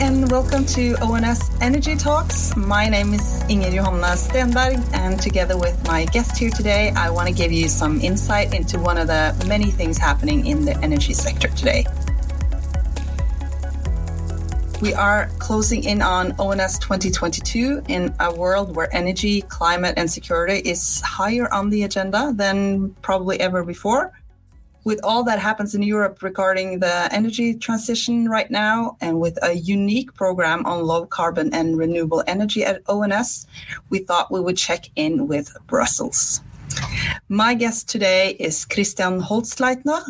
and welcome to ONS Energy Talks. My name is Inger Johanna Stenberg, and together with my guest here today, I want to give you some insight into one of the many things happening in the energy sector today. We are closing in on ONS 2022 in a world where energy, climate, and security is higher on the agenda than probably ever before with all that happens in Europe regarding the energy transition right now, and with a unique program on low carbon and renewable energy at ONS, we thought we would check in with Brussels. My guest today is Christian Holzleitner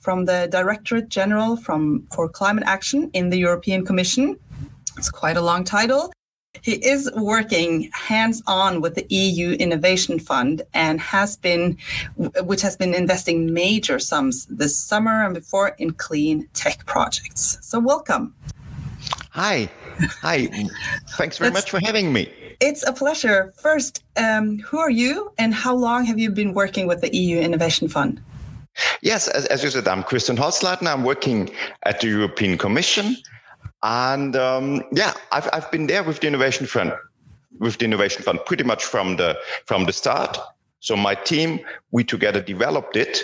from the Directorate General from, for Climate Action in the European Commission. It's quite a long title. He is working hands on with the EU Innovation Fund and has been, which has been investing major sums this summer and before in clean tech projects. So, welcome. Hi. Hi. Thanks very much for having me. It's a pleasure. First, um, who are you and how long have you been working with the EU Innovation Fund? Yes, as, as you said, I'm Christian Holzleitner. I'm working at the European Commission and um, yeah, I've, I've been there with the Innovation Fund, with the Innovation Fund pretty much from the from the start. So my team, we together developed it,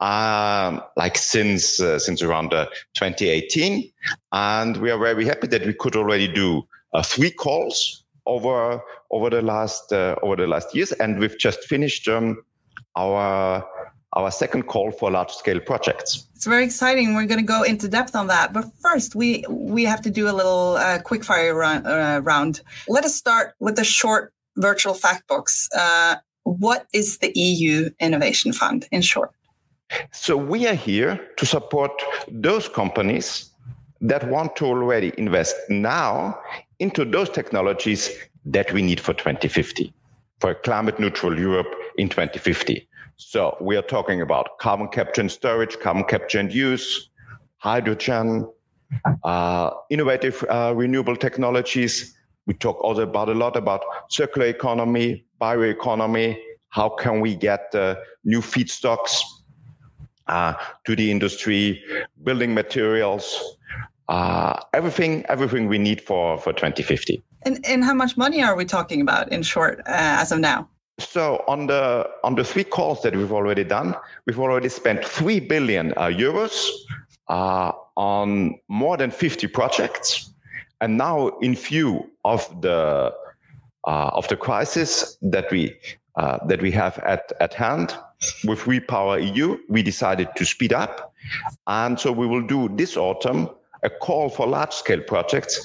um, like since uh, since around uh, 2018, and we are very happy that we could already do uh, three calls over over the last uh, over the last years, and we've just finished um, our our second call for large scale projects. It's very exciting. We're going to go into depth on that. But first, we we have to do a little uh, quick fire run, uh, round. Let us start with the short virtual fact box. Uh, what is the EU Innovation Fund in short? So we are here to support those companies that want to already invest now into those technologies that we need for 2050 for a climate neutral Europe in 2050. So we are talking about carbon capture and storage, carbon capture and use, hydrogen, uh, innovative uh, renewable technologies. We talk also about a lot about circular economy, bioeconomy. How can we get uh, new feedstocks uh, to the industry, building materials, uh, everything, everything we need for for 2050. And and how much money are we talking about in short uh, as of now? So on the on the three calls that we've already done, we've already spent three billion uh, euros uh, on more than 50 projects, and now in view of the uh, of the crisis that we uh, that we have at at hand with Repower EU, we decided to speed up, and so we will do this autumn a call for large scale projects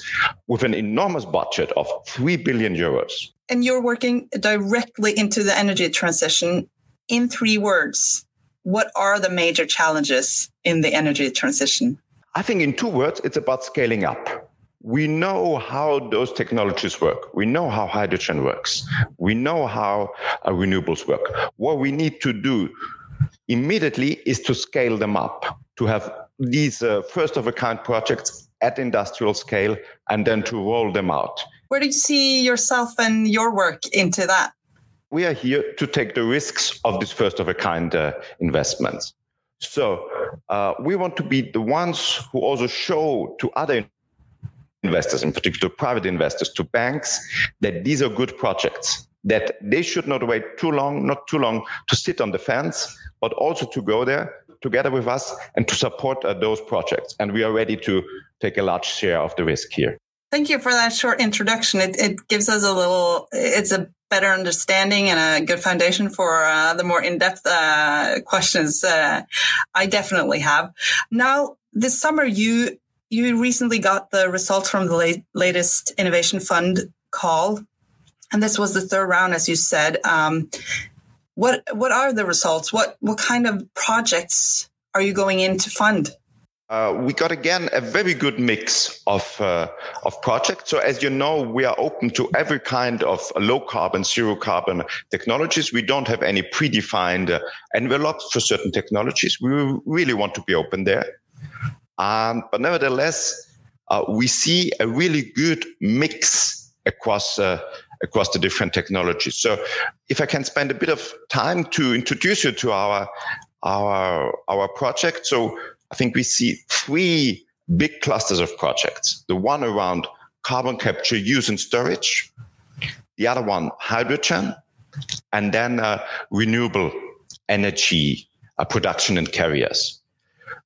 with an enormous budget of 3 billion euros. And you're working directly into the energy transition in three words. What are the major challenges in the energy transition? I think, in two words, it's about scaling up. We know how those technologies work. We know how hydrogen works. We know how uh, renewables work. What we need to do immediately is to scale them up, to have these uh, first of a kind projects at industrial scale and then to roll them out. Where do you see yourself and your work into that? We are here to take the risks of these first of a kind uh, investments. So uh, we want to be the ones who also show to other investors, in particular private investors, to banks, that these are good projects, that they should not wait too long, not too long to sit on the fence, but also to go there together with us and to support uh, those projects. And we are ready to take a large share of the risk here. Thank you for that short introduction. It, it gives us a little, it's a better understanding and a good foundation for uh, the more in-depth uh, questions uh, I definitely have. Now, this summer, you you recently got the results from the late, latest innovation fund call, and this was the third round, as you said. Um, what what are the results? What what kind of projects are you going in to fund? Uh, we got again a very good mix of uh, of projects. So as you know, we are open to every kind of low carbon, zero carbon technologies. We don't have any predefined uh, envelopes for certain technologies. We really want to be open there. Um, but nevertheless, uh, we see a really good mix across uh, across the different technologies. So if I can spend a bit of time to introduce you to our our our project. So I think we see three big clusters of projects. The one around carbon capture, use and storage. The other one, hydrogen, and then uh, renewable energy uh, production and carriers.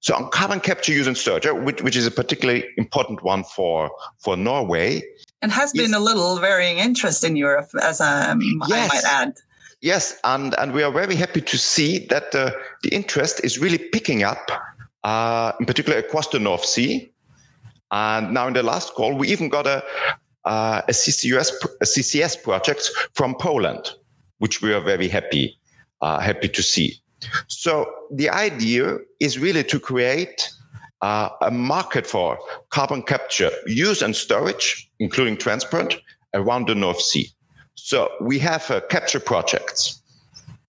So on carbon capture, use and storage, uh, which, which is a particularly important one for for Norway, and has been a little varying interest in Europe, as um, yes. I might add. Yes, and, and we are very happy to see that uh, the interest is really picking up, uh, in particular across the North Sea. And now in the last call, we even got a, uh, a, CCUS, a CCS project from Poland, which we are very happy, uh, happy to see. So the idea is really to create uh, a market for carbon capture, use and storage, including transport, around the North Sea. So we have uh, capture projects.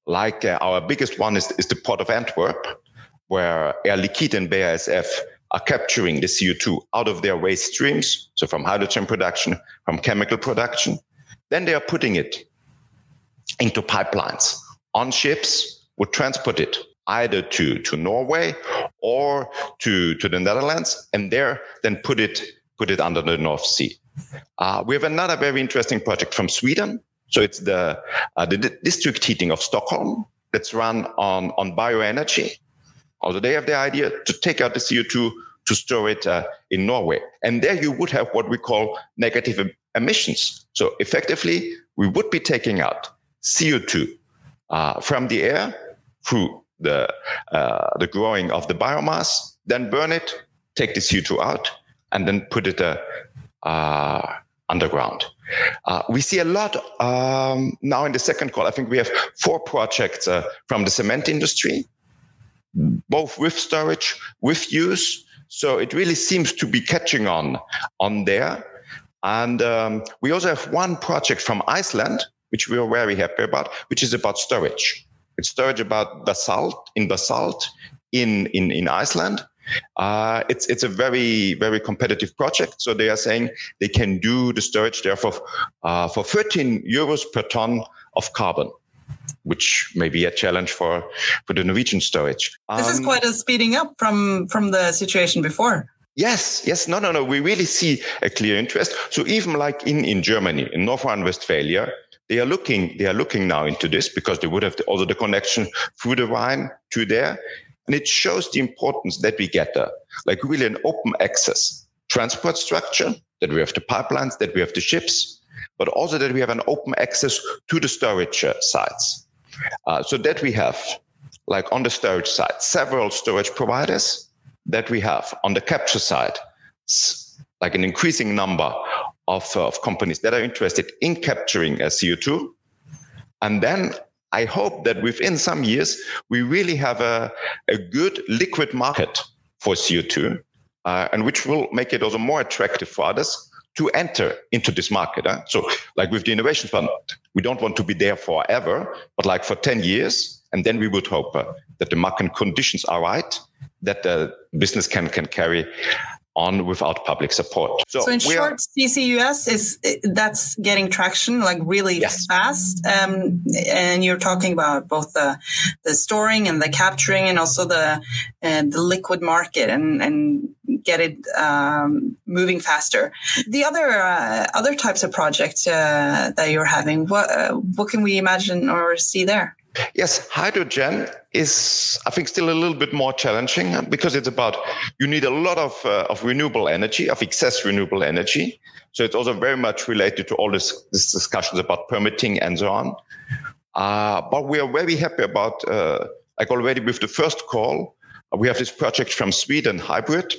Like uh, our biggest one is, is the Port of Antwerp, where Air Liquide and BASF are capturing the CO2 out of their waste streams. So from hydrogen production, from chemical production. Then they are putting it into pipelines on ships, would transport it either to, to Norway or to, to the Netherlands, and there then put it put it under the North Sea. Uh, we have another very interesting project from Sweden. So it's the, uh, the district heating of Stockholm that's run on, on bioenergy. Also, they have the idea to take out the CO2 to store it uh, in Norway. And there you would have what we call negative emissions. So effectively, we would be taking out CO2 uh, from the air through the, uh, the growing of the biomass, then burn it, take the CO2 out, and then put it uh, uh, underground. Uh, we see a lot um, now in the second call. I think we have four projects uh, from the cement industry, both with storage, with use. So it really seems to be catching on on there. And um, we also have one project from Iceland, which we are very happy about, which is about storage. It's storage about basalt in basalt in, in, in Iceland. Uh, it's it's a very very competitive project. So they are saying they can do the storage there for uh, for 13 euros per ton of carbon, which may be a challenge for for the Norwegian storage. This um, is quite a speeding up from from the situation before. Yes, yes, no, no, no. We really see a clear interest. So even like in in Germany, in North Rhine-Westphalia, they are looking they are looking now into this because they would have the, also the connection through the Rhine to there and it shows the importance that we get there, like really an open access transport structure, that we have the pipelines, that we have the ships, but also that we have an open access to the storage uh, sites. Uh, so that we have, like on the storage side, several storage providers that we have on the capture side, like an increasing number of, uh, of companies that are interested in capturing uh, CO2. And then I hope that within some years, we really have a, a good liquid market for CO2, uh, and which will make it also more attractive for others to enter into this market. Huh? So, like with the Innovation Fund, we don't want to be there forever, but like for 10 years. And then we would hope uh, that the market conditions are right, that the business can, can carry on without public support. So, so in short, are, CCUS is that's getting traction like really yes. fast. Um, and you're talking about both the the storing and the capturing, and also the uh, the liquid market, and and get it um, moving faster. The other uh, other types of projects uh, that you're having, what uh, what can we imagine or see there? Yes, hydrogen is, I think, still a little bit more challenging because it's about you need a lot of uh, of renewable energy, of excess renewable energy. So it's also very much related to all this, this discussions about permitting and so on. Uh, but we are very happy about, uh, like already with the first call, uh, we have this project from Sweden, HYBRIT,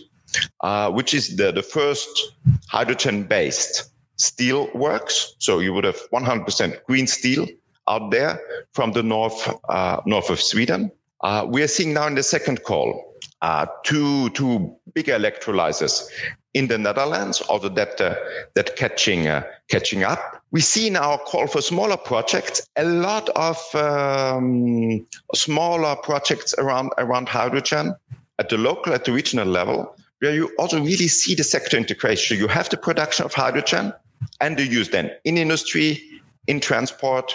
uh, which is the, the first hydrogen-based steel works. So you would have 100% green steel out there from the north uh, north of Sweden. Uh, we are seeing now in the second call uh, two two bigger electrolyzers in the Netherlands, also that uh, that catching uh, catching up. We see in our call for smaller projects a lot of um, smaller projects around around hydrogen at the local, at the regional level, where you also really see the sector integration. You have the production of hydrogen and the use then in industry, in transport,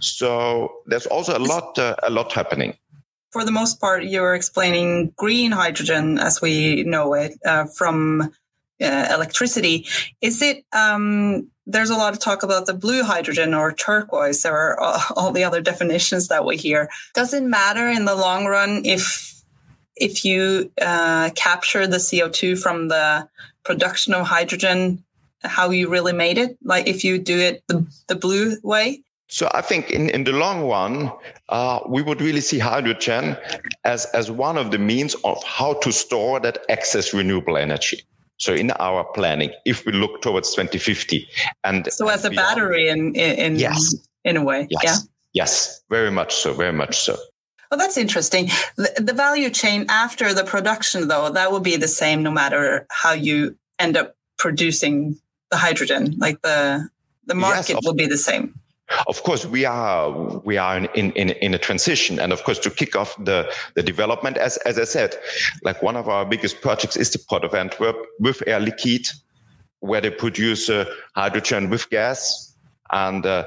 so there's also a lot, uh, a lot happening. for the most part, you're explaining green hydrogen as we know it uh, from uh, electricity. Is it? Um, there's a lot of talk about the blue hydrogen or turquoise or all the other definitions that we hear. Does it matter in the long run if if you uh, capture the CO2 from the production of hydrogen, how you really made it? Like if you do it the, the blue way? So I think in, in the long run, uh, we would really see hydrogen as, as one of the means of how to store that excess renewable energy. So in our planning, if we look towards 2050 and so as a beyond, battery in, in, yes. in a way. Yes. Yeah. Yes, very much so, very much so. Well, that's interesting. The, the, value chain after the production, though, that will be the same no matter how you end up producing the hydrogen. Like the the market yes, will be the same. Of course, we are we are in, in in a transition, and of course, to kick off the the development, as as I said, like one of our biggest projects is the Port of Antwerp with Air Liquide, where they produce uh, hydrogen with gas, and uh,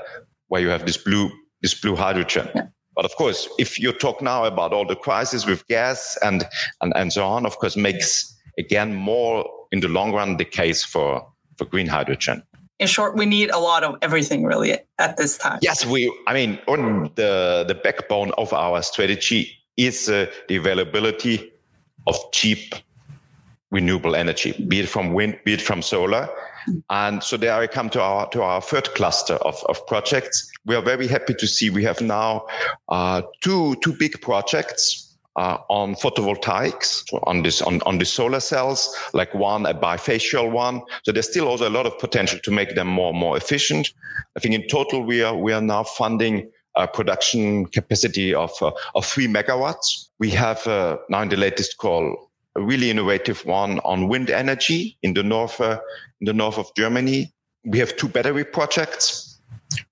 where you have this blue this blue hydrogen. Yeah. But of course, if you talk now about all the crisis with gas and, and, and so on, of course, makes again more in the long run the case for, for green hydrogen. In short, we need a lot of everything really at this time. Yes, we, I mean, the, the backbone of our strategy is uh, the availability of cheap renewable energy, be it from wind, be it from solar. And so there I come to our to our third cluster of, of projects. We are very happy to see we have now uh, two two big projects uh, on photovoltaics on this on, on the solar cells, like one a bifacial one. So there's still also a lot of potential to make them more and more efficient. I think in total we are we are now funding a production capacity of uh, of three megawatts. We have uh, now in the latest call a really innovative one on wind energy in the north uh, in the north of Germany. We have two battery projects,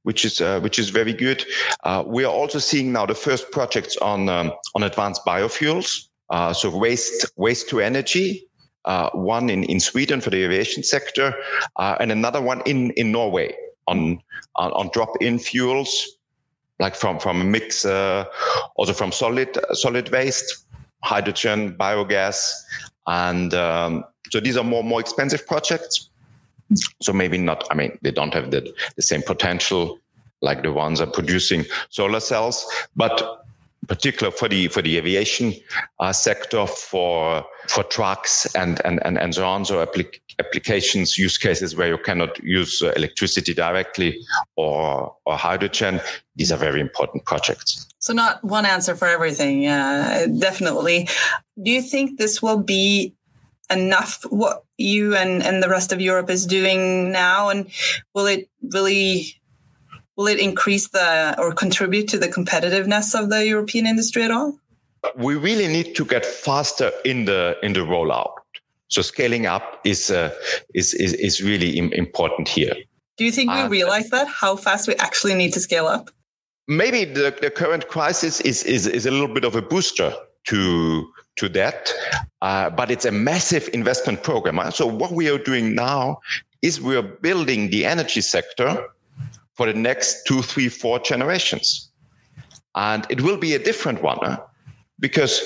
which is uh, which is very good. Uh, we are also seeing now the first projects on um, on advanced biofuels, uh, so waste waste to energy. Uh, one in, in Sweden for the aviation sector, uh, and another one in, in Norway on on, on drop in fuels, like from from a mix, also from solid solid waste hydrogen, biogas, and um, so these are more more expensive projects. So maybe not. I mean, they don't have the, the same potential like the ones are producing solar cells, but particular for the for the aviation uh, sector, for for trucks and and and, and so on. So applic- applications, use cases where you cannot use uh, electricity directly or or hydrogen. These are very important projects. So not one answer for everything. Yeah, definitely. Do you think this will be enough? What you and and the rest of Europe is doing now, and will it really will it increase the or contribute to the competitiveness of the European industry at all? We really need to get faster in the in the rollout. So scaling up is uh, is, is is really important here. Do you think we uh, realize that how fast we actually need to scale up? Maybe the, the current crisis is, is is a little bit of a booster to to that, uh, but it's a massive investment program. So what we are doing now is we are building the energy sector for the next two, three, four generations. And it will be a different one huh? because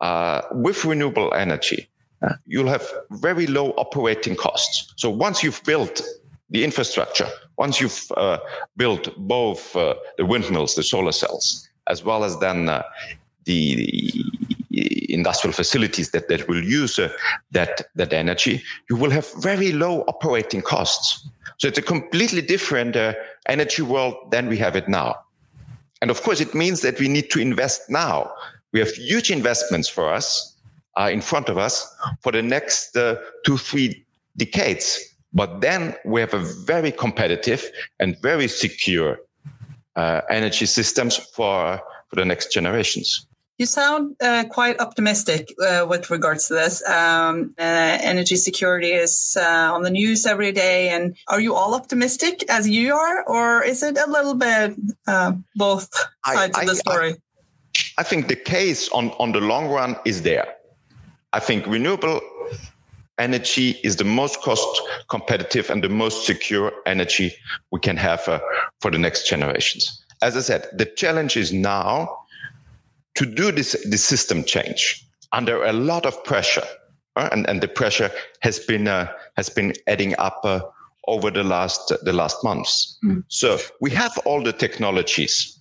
uh, with renewable energy, uh, you'll have very low operating costs. So once you've built the infrastructure, once you've uh, built both uh, the windmills, the solar cells, as well as then uh, the, the industrial facilities that, that will use uh, that, that energy, you will have very low operating costs. So it's a completely different uh, energy world than we have it now. And of course, it means that we need to invest now. We have huge investments for us uh, in front of us for the next uh, two, three decades. But then we have a very competitive and very secure uh, energy systems for, for the next generations. You sound uh, quite optimistic uh, with regards to this. Um, uh, energy security is uh, on the news every day. And are you all optimistic as you are, or is it a little bit uh, both sides I, of the story? I, I think the case on, on the long run is there. I think renewable energy is the most cost competitive and the most secure energy we can have uh, for the next generations. As I said, the challenge is now to do this, this system change under a lot of pressure. Uh, and, and the pressure has been, uh, has been adding up uh, over the last, the last months. Mm. So we have all the technologies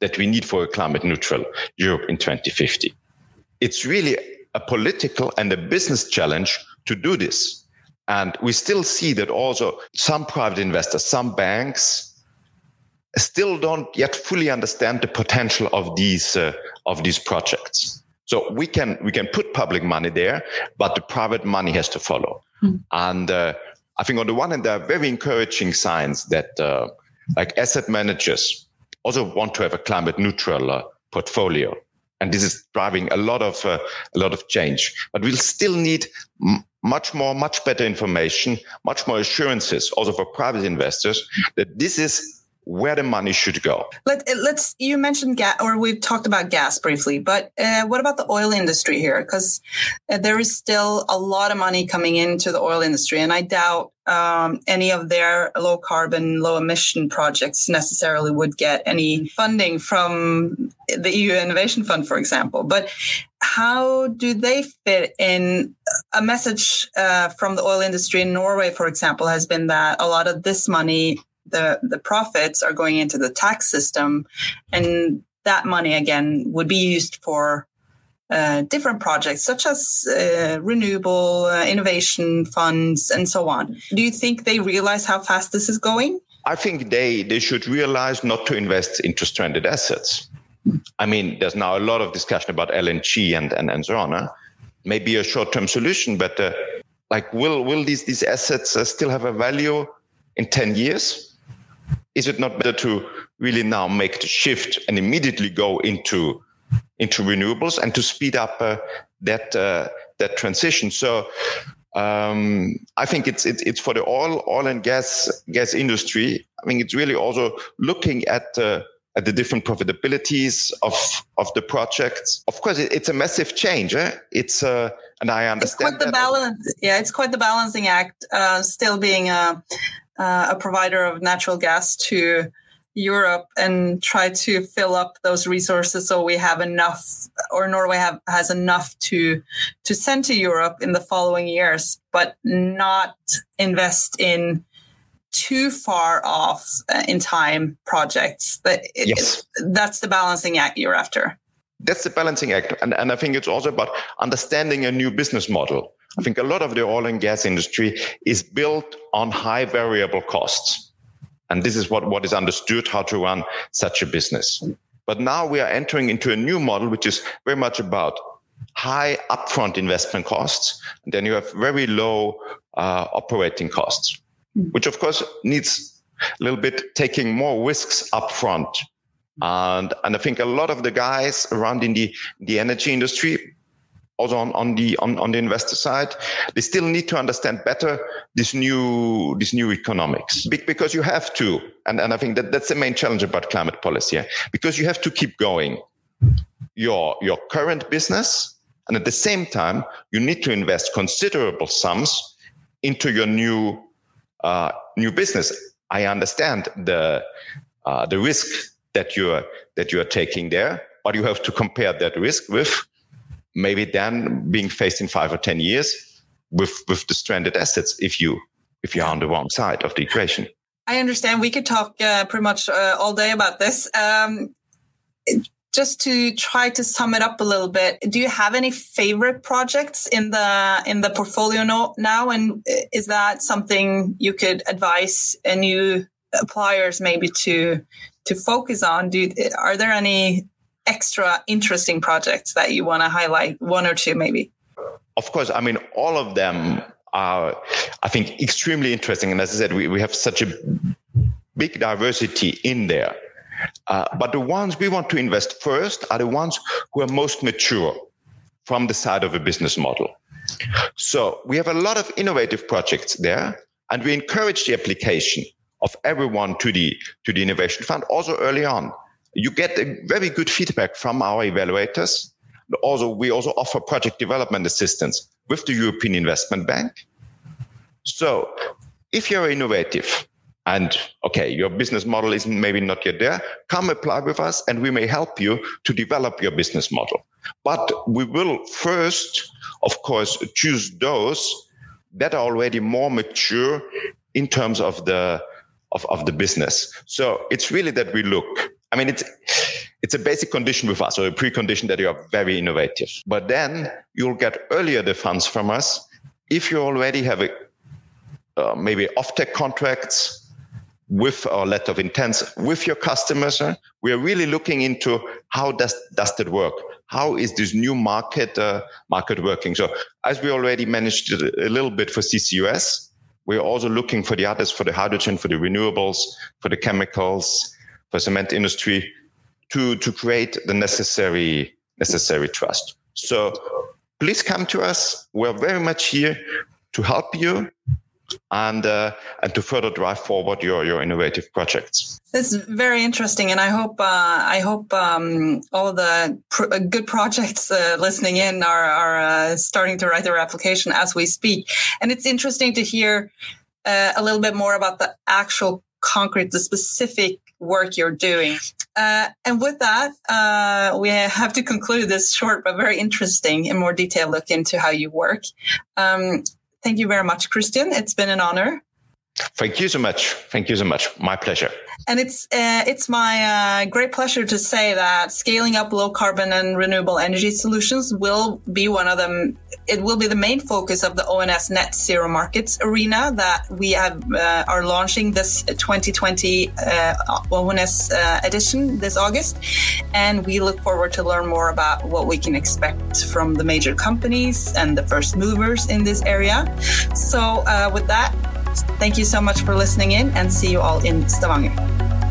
that we need for a climate neutral Europe in 2050. It's really a political and a business challenge to do this. And we still see that also some private investors, some banks, still don't yet fully understand the potential of these uh, of these projects. So we can we can put public money there, but the private money has to follow. Mm. And uh, I think on the one hand, there are very encouraging signs that uh, like asset managers also want to have a climate neutral uh, portfolio, and this is driving a lot of uh, a lot of change. But we'll still need m- much more, much better information, much more assurances, also for private investors, that this is where the money should go. Let, let's. You mentioned gas, or we've talked about gas briefly, but uh, what about the oil industry here? Because uh, there is still a lot of money coming into the oil industry, and I doubt um, any of their low carbon, low emission projects necessarily would get any funding from the EU Innovation Fund, for example. But how do they fit in? A message uh, from the oil industry in Norway, for example, has been that a lot of this money the the profits are going into the tax system, and that money again would be used for uh, different projects such as uh, renewable uh, innovation funds and so on. Do you think they realize how fast this is going? I think they they should realize not to invest into stranded assets. I mean, there's now a lot of discussion about LNG and and, and so on. Huh? Maybe a short term solution, but uh, like, will will these these assets uh, still have a value in ten years? Is it not better to really now make the shift and immediately go into into renewables and to speed up uh, that uh, that transition? So um, I think it's, it's it's for the oil oil and gas gas industry. I mean, it's really also looking at uh, at the different profitabilities of of the projects. Of course, it, it's a massive change. Eh? It's uh, and I understand. It's quite the balance. Yeah, it's quite the balancing act. Uh, still being a uh, a provider of natural gas to Europe and try to fill up those resources so we have enough or Norway have, has enough to to send to Europe in the following years, but not invest in too far off uh, in time projects. That yes. That's the balancing act you're after. That's the balancing act, and and I think it's also about understanding a new business model. I think a lot of the oil and gas industry is built on high variable costs. And this is what, what is understood how to run such a business. But now we are entering into a new model, which is very much about high upfront investment costs. And then you have very low uh, operating costs, which of course needs a little bit taking more risks upfront. And, and I think a lot of the guys around in the, the energy industry also on, on the on, on the investor side they still need to understand better this new this new economics because you have to and, and i think that that's the main challenge about climate policy yeah? because you have to keep going your your current business and at the same time you need to invest considerable sums into your new uh, new business i understand the uh, the risk that you're that you are taking there but you have to compare that risk with maybe then being faced in five or ten years with with the stranded assets if you if you're on the wrong side of the equation. I understand. We could talk uh, pretty much uh, all day about this. Um, just to try to sum it up a little bit, do you have any favorite projects in the in the portfolio no, now? And uh, is that something you could advise new appliers maybe to to focus on? Do are there any extra interesting projects that you want to highlight? One or two, maybe. Of course. I mean, all of them are, I think, extremely interesting. And as I said, we, we have such a big diversity in there. Uh, but the ones we want to invest first are the ones who are most mature from the side of a business model. So we have a lot of innovative projects there, and we encourage the application of everyone to the to the innovation fund also early on you get a very good feedback from our evaluators. Also, we also offer project development assistance with the European Investment Bank. So if you're innovative and okay, your business model is maybe not yet there, come apply with us and we may help you to develop your business model. But we will first, of course, choose those that are already more mature in terms of the of, of the business. So it's really that we look. I mean, it's it's a basic condition with us or a precondition that you are very innovative. But then you'll get earlier the funds from us if you already have a uh, maybe offtake contracts with our letter of intent with your customers. Uh, we are really looking into how does does that work? How is this new market uh, market working? So as we already managed a little bit for CCUS, we're also looking for the others for the hydrogen, for the renewables, for the chemicals, for cement industry, to to create the necessary necessary trust. So please come to us. We're very much here to help you and uh, and to further drive forward your your innovative projects. It's very interesting, and I hope uh, I hope um, all the pr- uh, good projects uh, listening in are are uh, starting to write their application as we speak. And it's interesting to hear uh, a little bit more about the actual concrete, the specific work you're doing. Uh, and with that, uh, we have to conclude this short but very interesting and more detailed look into how you work. Um, Thank you very much, Christian. It's been an honor. Thank you so much. Thank you so much. My pleasure. And it's uh, it's my uh, great pleasure to say that scaling up low carbon and renewable energy solutions will be one of them. It will be the main focus of the ONS Net Zero Markets arena that we have uh, are launching this 2020 uh, ONS uh, edition this August, and we look forward to learn more about what we can expect from the major companies and the first movers in this area. So, uh, with that. Thank you so much for listening in and see you all in Stavanger.